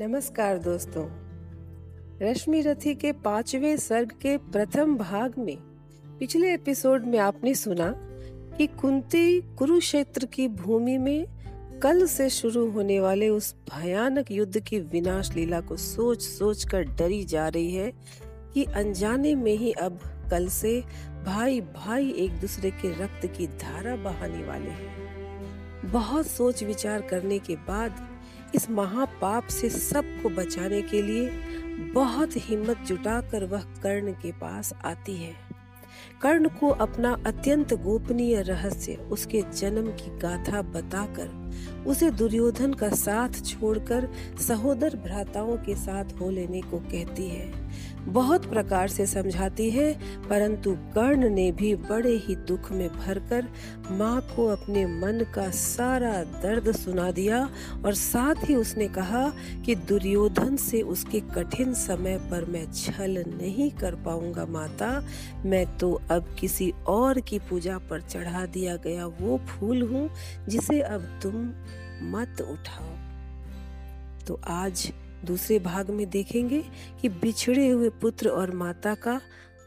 नमस्कार दोस्तों। रश्मि रथी के पाँचवें सर्ग के प्रथम भाग में पिछले एपिसोड में आपने सुना कि कुंती कुरुक्षेत्र की भूमि में कल से शुरू होने वाले उस भयानक युद्ध की विनाश लीला को सोच सोच कर डरी जा रही है कि अनजाने में ही अब कल से भाई भाई एक दूसरे के रक्त की धारा बहाने वाले हैं। बहुत सोच विचार करने के बाद इस महापाप से सबको बचाने के लिए बहुत हिम्मत जुटाकर वह कर्ण के पास आती है। कर्ण को अपना अत्यंत गोपनीय रहस्य, उसके जन्म की गाथा बताकर, उसे दुर्योधन का साथ छोड़कर सहोदर भ्राताओं के साथ हो लेने को कहती है। बहुत प्रकार से समझाती है, परंतु कर्ण ने भी बड़े ही दुख में भरकर माँ को अपने मन का सारा दर्द सुना दिया और साथ ही उसने कहा कि दुर्योधन से उसके कठिन समय पर मैं छल नहीं कर पाऊँगा माता। मैं तो अब किसी और की पूजा पर चढ़ा दिया गया वो फूल हूँ जिसे अब तुम मत उठाओ। तो आज दूसरे भाग में देखेंगे कि बिछड़े हुए पुत्र और माता का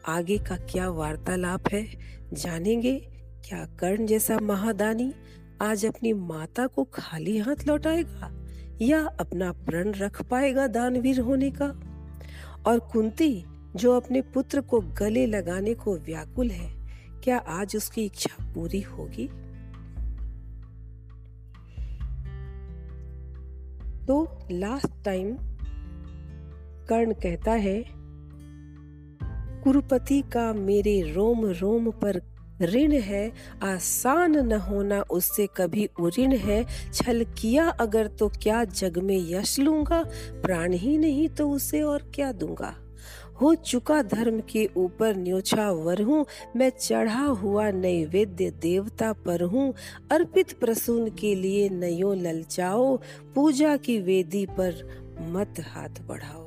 आगे का क्या वार्तालाप है। जानेंगे क्या कर्ण जैसा महादानी आज अपनी माता को खाली हाथ लौटाएगा या अपना प्रण रख पाएगा दानवीर होने का? और कुंती, जो अपने पुत्र को गले लगाने को व्याकुल है, क्या आज उसकी इच्छा पूरी होगी? तो लास्ट टाइम कर्ण कहता है, कुरुपति का मेरे रोम रोम पर ऋण है, आसान न होना उससे कभी उऋण है। छल किया अगर तो क्या जग में यश लूँगा, प्राण ही नहीं तो उसे और क्या दूँगा? हो चुका धर्म के ऊपर न्योछा वर हूँ। मैं चढ़ा हुआ नैवेद्य देवता पर हूँ। अर्पित प्रसून के लिए नयो ललचाओ। पूजा की वेदी पर मत हाथ बढ़ाओ।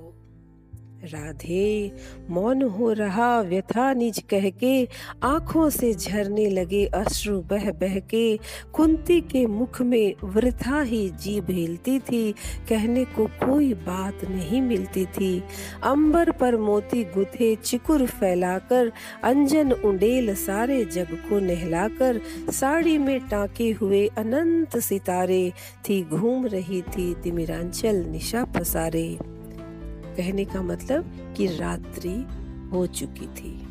राधे, मौन हो रहा व्यथा निज कह के आँखों से झरने लगे अश्रु बह बह के कुंती के मुख में वृथा ही जी भेलती थी, कहने को कोई बात नहीं मिलती थी। अंबर पर मोती गुथे चिकुर फैलाकर, अंजन उंडेल सारे जग को नहलाकर, साड़ी में टाके हुए अनंत सितारे, थी घूम रही थी तिमिरांचल निशा पसारे। कहने का मतलब कि रात्रि हो चुकी थी।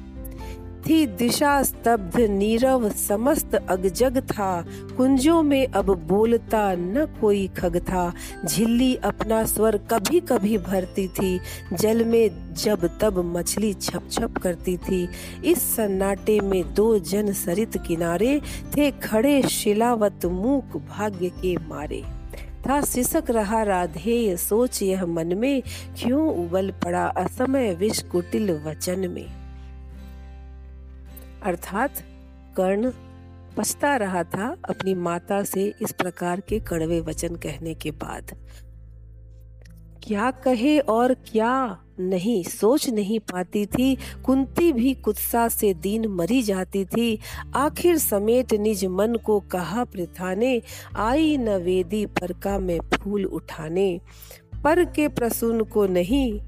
थी दिशा स्तब्ध, नीरव समस्त अगजग था। कुंजों में अब बोलता न कोई खग था। झिल्ली अपना स्वर कभी कभी भरती थी। जल में जब तब मछली छप छप करती थी। इस सन्नाटे में दो जन सरित किनारे थे खड़े शिलावत मूक भाग्य के मारे। था सिसक रहा राधेय सोच यह मन में, क्यों उबल पड़ा असमय विष कुटिल वचन में। अर्थात कर्ण पछता रहा था अपनी माता से इस प्रकार के कड़वे वचन कहने के बाद। क्या कहे और क्या नहीं, सोच नहीं पाती थी। कुंती भी कुत्सा से दीन मरी जाती थी। आखिर समेत निज मन को कहा प्रथाने, आई न वेदी पर का मैं फूल उठाने। पर के प्रसून को नहीं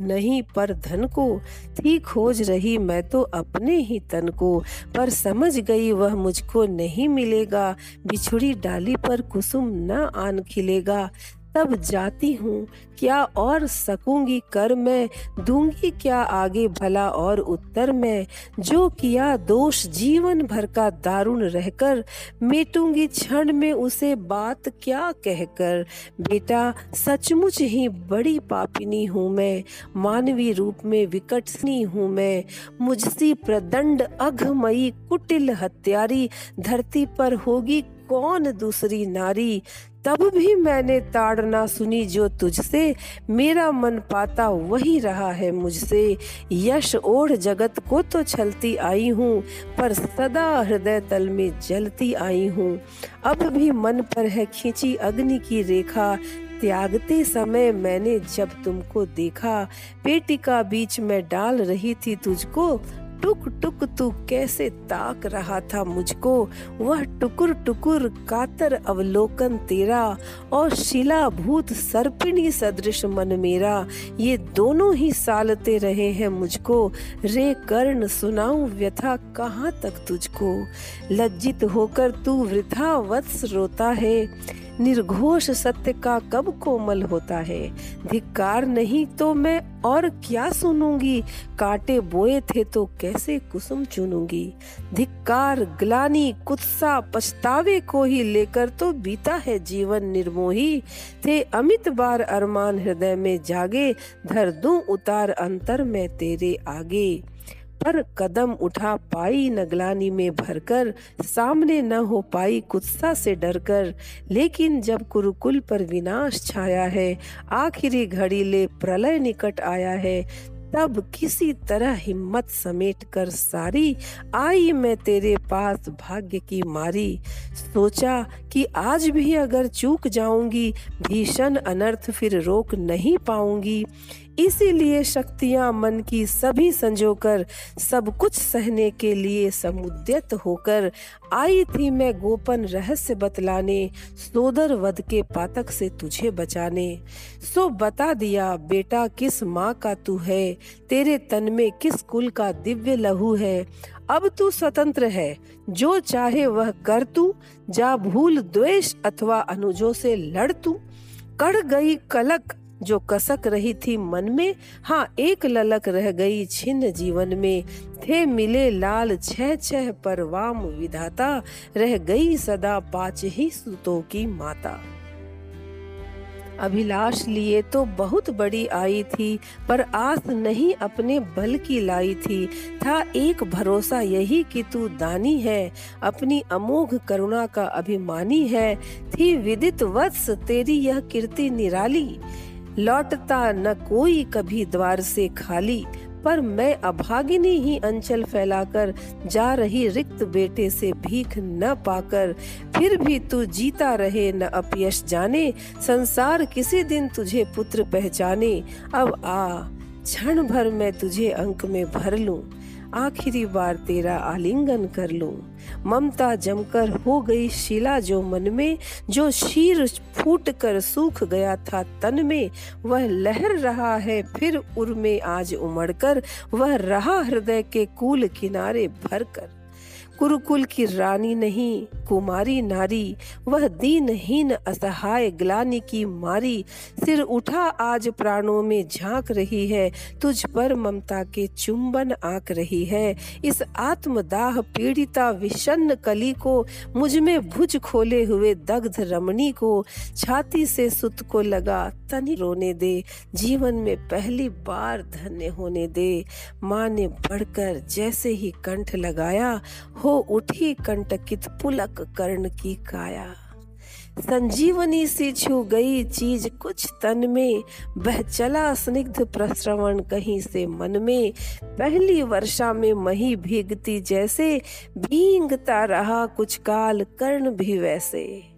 नहीं पर धन को। थी खोज रही मैं तो अपने ही तन को। पर समझ गई वह मुझको नहीं मिलेगा। बिछुड़ी डाली पर कुसुम न आन खिलेगा। तब जाती हूँ। क्या और सकूँगी कर मैं? दूँगी क्या आगे भला और उत्तर मैं? जो किया दोष जीवन भर का दारुण रहकर, मेटूँगी क्षण में उसे बात क्या कहकर? बेटा, सचमुच ही बड़ी पापिनी हूँ मैं। मानवी रूप में विकटनी हूँ मैं। मुझसी प्रदंड अघमयी कुटिल हत्यारी, धरती पर होगी कौन दूसरी नारी? तब भी मैंने ताड़ना सुनी जो तुझसे मेरा मन पाता वही रहा है मुझसे। यश ओढ़ जगत को तो छलती आई हूँ, पर सदा हृदय तल में जलती आई हूँ। अब भी मन पर है खींची अग्नि की रेखा। त्यागते समय मैंने जब तुमको देखा पेटिका बीच में डाल रही थी तुझको टुक टुक तू कैसे ताक रहा था मुझको? वह टुकुर टुकुर कातर अवलोकन तेरा और शिला भूत सर्पिणी सदृश मन मेरा। ये दोनों ही सालते रहे हैं मुझको। रे कर्ण, सुनाऊं व्यथा कहाँ तक तुझको? लज्जित होकर तू वृथा वत्स रोता है। निर्घोष सत्य का कब कोमल होता है? धिक्कार नहीं तो मैं और क्या सुनूँगी? काटे बोए थे तो कैसे कुसुम चुनूँगी? धिक्कार, ग्लानी, कुत्सा, पछतावे को ही लेकर तो बीता है जीवन निर्मोही। थे अमित बार अरमान हृदय में जागे, धर दूँ उतार अंतर में तेरे आगे। पर कदम उठा पाई नगलानी में भरकर, सामने न हो पाई कुत्सा से डरकर। लेकिन जब कुरुकुल पर विनाश छाया है, आखिरी घड़ी ले प्रलय निकट आया है तब किसी तरह हिम्मत समेट कर सारी, आई मैं तेरे पास भाग्य की मारी। सोचा कि आज भी अगर चूक जाऊँगी, भीषण अनर्थ फिर रोक नहीं पाऊँगी। इसीलिए शक्तियाँ मन की सभी संजोकर, सब कुछ सहने के लिए समुद्यत होकर, आई थी मैं गोपन रहस्य बतलाने, सोदर वध के पातक से तुझे बचाने। सो बता दिया, बेटा, किस माँ का तू है? तेरे तन में किस कुल का दिव्य लहू है? अब तू स्वतंत्र है। जो चाहे वह कर तू, जा भूल द्वेष अथवा अनुजों से लड़ तू। कड़ गई कलक जो कसक रही थी मन में हाँ एक ललक रह गई छिन्न जीवन में। थे मिले लाल छह छह परवाम विधाता, रह गई सदा पाँच ही सुतों की माता। अभिलाष लिए तो बहुत बड़ी आई थी, पर आस नहीं अपने बल की लाई थी। था एक भरोसा यही कि तू दानी है, अपनी अमोघ करुणा का अभिमानी है। थी विदित वत्स, तेरी यह कीर्ति निराली। लौटता न कोई कभी द्वार से खाली। पर मैं अभागिनी ही अंचल फैलाकर जा रही रिक्त बेटे से भीख न पाकर, फिर भी तू जीता रहे न अपयश जाने, संसार किसी दिन तुझे पुत्र पहचाने। अब आ, क्षण भर मैं तुझे अंक में भर लूँ। आखिरी बार तेरा आलिंगन कर लूँ। ममता जमकर हो गई शिला जो मन में, जो शीर फूट कर सूख गया था तन में। वह लहर रहा है, फिर उर्मे आज उमड़कर, वह रहा हृदय के कूल किनारे भरकर। कुरुकुल की रानी नहीं, कुमारी नारी, वह दीनहीन असहाय ग्लानी की मारी, सिर उठा आज प्राणों में झाँक रही है, तुझ पर ममता के चुंबन आक रही है। इस आत्मदाह पीड़िता विषन्न कली को, मुझमें भुज खोले हुए दग्ध रमणी को, छाती से सुत को लगा तनि रोने दे, जीवन में पहली बार धन्य होने दे। माँ ने बढ़कर जैसे ही कंठ लगाया, हो उठी कंटकित पुलक कर्ण की काया। संजीवनी सी छू गई चीज़ कुछ तन में, बह चला स्निग्ध प्रश्रवण कहीं से मन में। पहली वर्षा में मही भीगती जैसे, भींगता रहा कुछ काल कर्ण भी वैसे।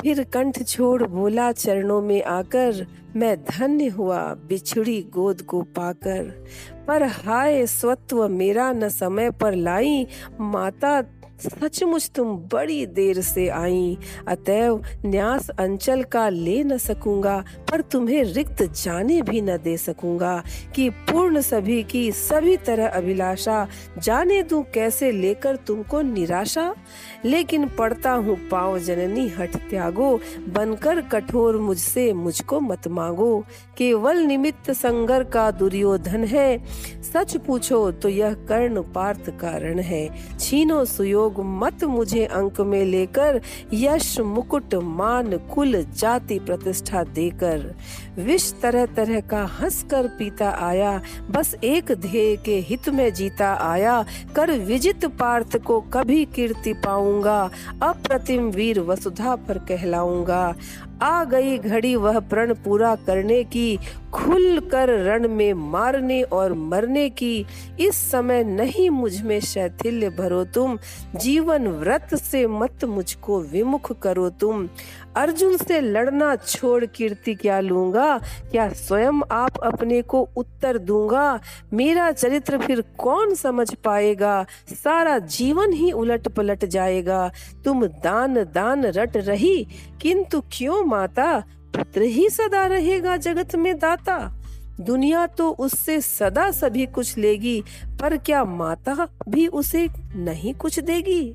फिर कंठ छोड़ बोला चरणों में आकर, मैं धन्य हुआ बिछड़ी गोद को पाकर। पर हाय, स्वत्व मेरा न समय पर लाई, माता सचमुच तुम बड़ी देर से आई। अतएव न्यास अंचल का ले न सकूँगा, पर तुम्हें रिक्त जाने भी न दे सकूँगा, कि पूर्ण सभी की सभी तरह अभिलाषा, जाने तू कैसे लेकर तुमको निराशा? लेकिन पढ़ता हूँ पाओ जननी हट त्यागो, बनकर कठोर मुझसे मुझको मत मांगो, केवल निमित्त संगर का दुर्योधन है। सच पूछो तो यह कर्ण पार्थ कारण है। छीनो सुयोग लोग मत मुझे अंक में लेकर यश मुकुट मान कुल जाति प्रतिष्ठा देकर। विष तरह तरह का हंस कर पीता आया, बस एक ध्येय के हित में जीता आया, कर विजित पार्थ को कभी कीर्ति पाऊँगा, अप्रतिम वीर वसुधा पर कहलाऊँगा। आ गई घड़ी वह प्रण पूरा करने की खुल कर रण में मारने और मरने की। इस समय नहीं मुझमें शैथिल्य भरो तुम, जीवन व्रत से मत मुझको विमुख करो तुम। अर्जुन से लड़ना छोड़ कीर्ति क्या लूँगा? क्या स्वयं आप अपने को उत्तर दूँगा? मेरा चरित्र फिर कौन समझ पाएगा? सारा जीवन ही उलट पलट जाएगा। तुम दान दान रट रही, किंतु क्यों माता? पुत्र ही सदा रहेगा जगत में दाता। दुनिया तो उससे सदा सभी कुछ लेगी, पर क्या माता भी उसे नहीं कुछ देगी?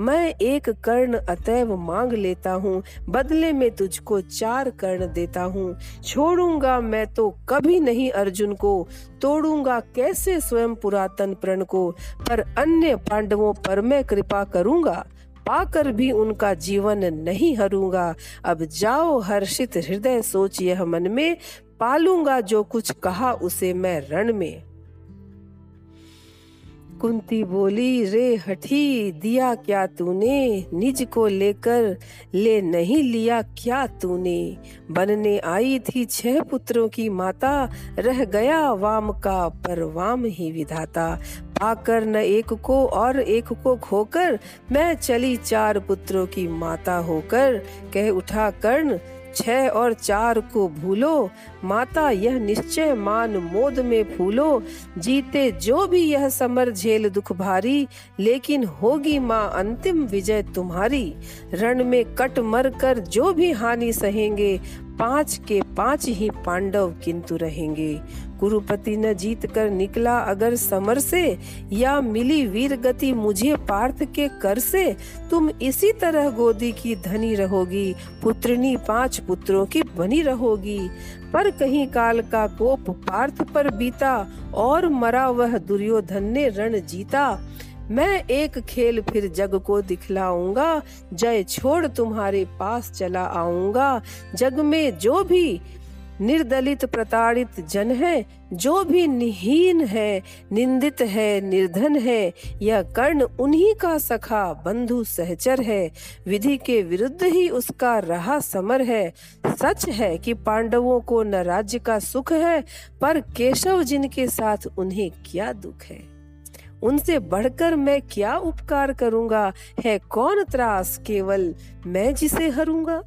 मैं एक कर्ण अतैव मांग लेता हूँ, बदले में तुझको चार कर्ण देता हूँ। छोड़ूँगा मैं तो कभी नहीं अर्जुन को, तोड़ूँगा कैसे स्वयं पुरातन प्रण को? पर अन्य पांडवों पर मैं कृपा करूँगा, पाकर भी उनका जीवन नहीं हरूँगा। अब जाओ हर्षित हृदय सोच यह मन में, पालूँगा जो कुछ कहा उसे मैं रण में। कुंती बोली, रे हठी, दिया क्या तूने? निज को लेकर ले नहीं लिया क्या तूने? बनने आई थी छह पुत्रों की माता, रह गया वाम का पर वाम ही विधाता। पाकर न एक को और एक को खोकर, मैं चली चार पुत्रों की माता होकर। कह उठा कर्ण छह और चार को भूलो, माता यह निश्चय मान मोद में फूलो। जीते जो भी यह समर झेल दुख भारी, लेकिन होगी माँ अंतिम विजय तुम्हारी। रण में कट मर कर जो भी हानि सहेंगे, पाँच के पाँच ही पांडव किंतु रहेंगे। कुरुपति न जीत कर निकला अगर समर से, या मिली वीर गति मुझे पार्थ के कर से, तुम इसी तरह गोदी की धनी रहोगी, पुत्रनी पाँच पुत्रों की बनी रहोगी। पर कहीं काल का कोप पार्थ पर बीता, और मरा वह दुर्योधन ने रण जीता। मैं एक खेल फिर जग को दिखलाऊँगा, जय छोड़ तुम्हारे पास चला आऊँगा। जग में जो भी निर्दलित प्रताड़ित जन है, जो भी निहीन है, निंदित है, निर्धन है, यह कर्ण उन्हीं का सखा बंधु सहचर है। विधि के विरुद्ध ही उसका रहा समर है। सच है कि पांडवों को न राज्य का सुख है, पर केशव जिनके साथ उन्हें क्या दुख है। उनसे बढ़कर मैं क्या उपकार करूँगा? है कौन त्रास केवल मैं जिसे हरूँगा?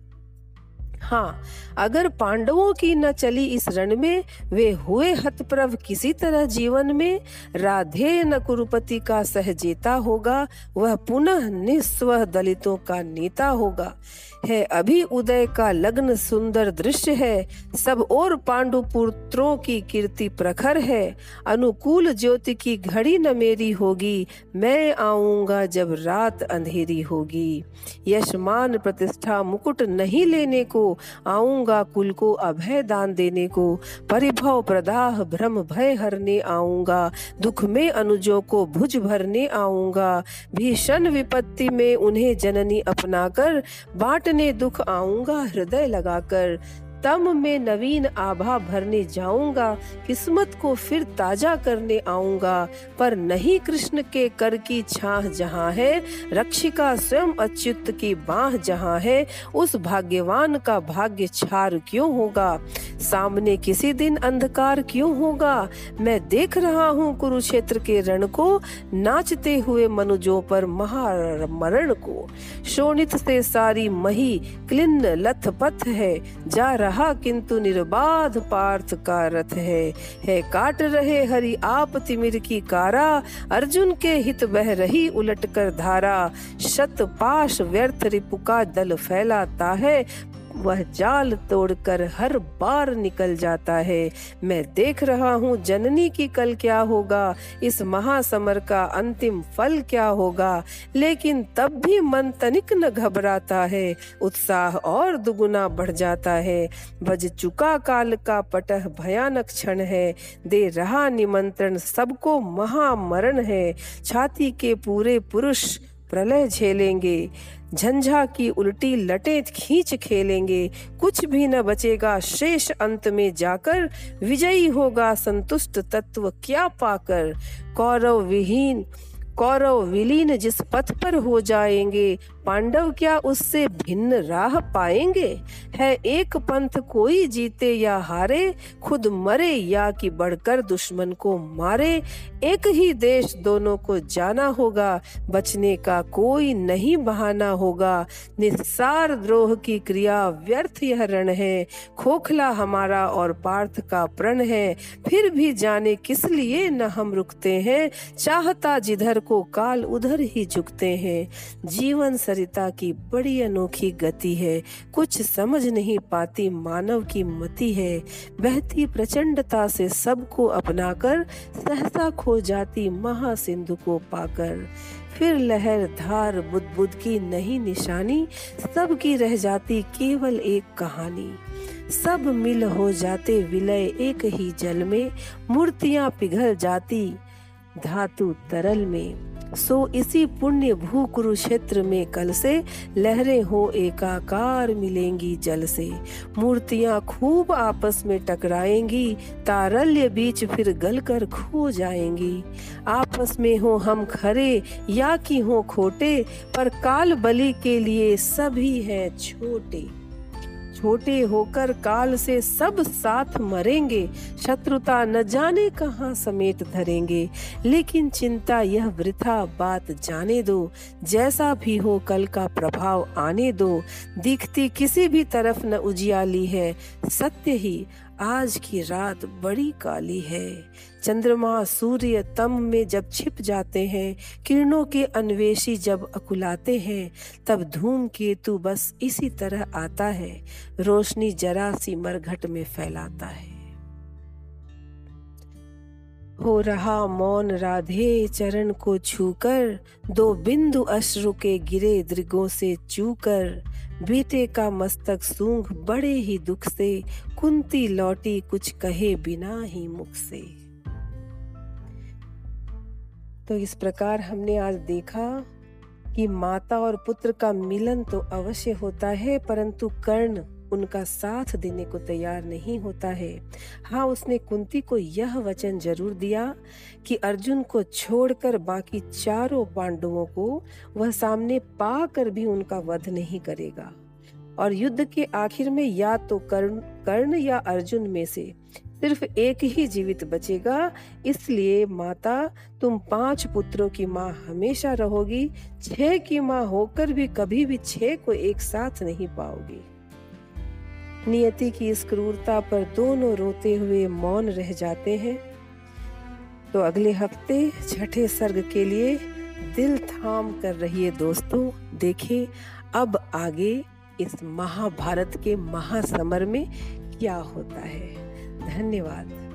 हाँ अगर पांडवों की न चली इस रण में, वे हुए हतप्रभ किसी तरह जीवन में, राधे न कुरुपति का सहजेता होगा, वह पुनः निस्व दलितों का नेता होगा। है, अभी उदय का लग्न सुंदर दृश्य है। सब और पांडु पुत्रों की कीर्ति प्रखर है। अनुकूल ज्योति की घड़ी न मेरी होगी। मैं आऊँगा जब रात अंधेरी होगी। यशमान प्रतिष्ठा मुकुट नहीं लेने को, आऊँगा कुल को अभय दान देने को। परिभव प्रदाह भ्रम भय हरने आऊँगा। दुख में अनुजों को भुज भरने आऊँगा। भीषण विपत्ति में उन्हें जननी अपनाकर बांटने दुख आऊँगा हृदय लगाकर तम में नवीन आभा भरने जाऊँगा, किस्मत को फिर ताज़ा करने आऊँगा। पर नहीं कृष्ण के कर की छाह जहाँ है, रक्षिका स्वयं अच्युत की बाह जहाँ है, उस भाग्यवान का भाग्य छार क्यों होगा? सामने किसी दिन अंधकार क्यों होगा? मैं देख रहा हूँ कुरुक्षेत्र के रण को, नाचते हुए मनुजों पर महामरण को। शोणित से सारी मही क्लिन्न लथपथ है, जा रहा रहा किंतु निर्बाध पार्थ का रथ है। है काट रहे हरि आप तिमिर की कारा। अर्जुन के हित बह रही उलट कर धारा। शत पाश व्यर्थ रिपु का दल फैलाता है। वह जाल तोड़कर हर बार निकल जाता है। मैं देख रहा हूँ जननी की कल क्या होगा, इस महासमर का अंतिम फल क्या होगा, लेकिन तब भी मन तनिक न घबराता है, उत्साह और दुगुना बढ़ जाता है। बज चुका काल का पटह भयानक क्षण है, दे रहा निमंत्रण सबको महामरण है। छाती के पूरे पुरुष प्रलय झेलेंगे। झंझा की उल्टी लटे खींच खेलेंगे। कुछ भी न बचेगा शेष अंत में जाकर। विजयी होगा संतुष्ट तत्व क्या पाकर। कौरव विहीन कौरव विलीन जिस पथ पर हो जाएँगे पांडव क्या उससे भिन्न राह पाएँगे? है एक पंथ कोई जीते या हारे, खुद मरे या कि बढ़कर दुश्मन को मारे। एक ही देश दोनों को जाना होगा, बचने का कोई नहीं बहाना होगा। निस्सार द्रोह की क्रिया व्यर्थ यह रण है। खोखला हमारा और पार्थ का प्रण है। फिर भी जाने किस लिए न हम रुकते हैं? चाहता जिधर को काल उधर ही झुकते हैं। जीवन सरिता की बड़ी अनोखी गति है। कुछ समझ नहीं पाती मानव की मति है। बहती प्रचंडता से सबको अपनाकर सहसा खो जाती महासिंधु को पाकर। फिर लहर, धार बुद्ध बुद्ध की नहीं निशानी, सब की रह जाती केवल एक कहानी। सब मिल हो जाते विलय एक ही जल में, मूर्तियाँ पिघल जाती धातु तरल में। सो इसी पुण्य भू कुरुक्षेत्र में कल से लहरें हो एकाकार मिलेंगी जल से। मूर्तियाँ खूब आपस में टकराएँगी, तारल्य बीच फिर गलकर खो जाएँगी। आपस में हो हम खरे या कि हो खोटे, पर काल बलि के लिए सभी हैं छोटे। छोटे होकर काल से सब साथ मरेंगे, शत्रुता न जाने कहाँ समेत धरेंगे। लेकिन चिंता यह वृथा बात जाने दो, जैसा भी हो कल का प्रभाव आने दो। दिखती किसी भी तरफ़ न उजियाली है, सत्य ही आज की रात बड़ी काली है। चंद्रमा, सूर्य तम में जब छिप जाते हैं, किरणों के अन्वेषी जब अकुलाते हैं, तब धूम केतु बस इसी तरह आता है, रोशनी जरा सी मरघट में फैलाता है। हो रहा मौन राधे चरण को छूकर, दो बिंदु अश्रु के गिरे दृगों से चूकर बेटे का मस्तक सूंघ बड़े ही दुख से कुंती लौटी कुछ कहे बिना ही मुख से। तो इस प्रकार हमने आज देखा कि माता और पुत्र का मिलन तो अवश्य होता है, परंतु कर्ण उनका साथ देने को तैयार नहीं होता है। हाँ उसने कुंती को यह वचन ज़रूर दिया कि अर्जुन को छोड़कर बाकी चारों पांडवों को वह सामने पाकर भी उनका वध नहीं करेगा। और युद्ध के आखिर में या तो कर्ण कर्ण या अर्जुन में से सिर्फ़ एक ही जीवित बचेगा। इसलिए माता, तुम पाँच पुत्रों की माँ हमेशा रहोगी। छह की माँ होकर भी कभी भी छह को एक साथ नहीं पाओगी। नियति की इस क्रूरता पर दोनों रोते हुए मौन रह जाते हैं। तो अगले हफ़्ते छठे सर्ग के लिए दिल थाम कर रहिए दोस्तों, देखें अब आगे इस महाभारत के महासमर में क्या होता है? धन्यवाद।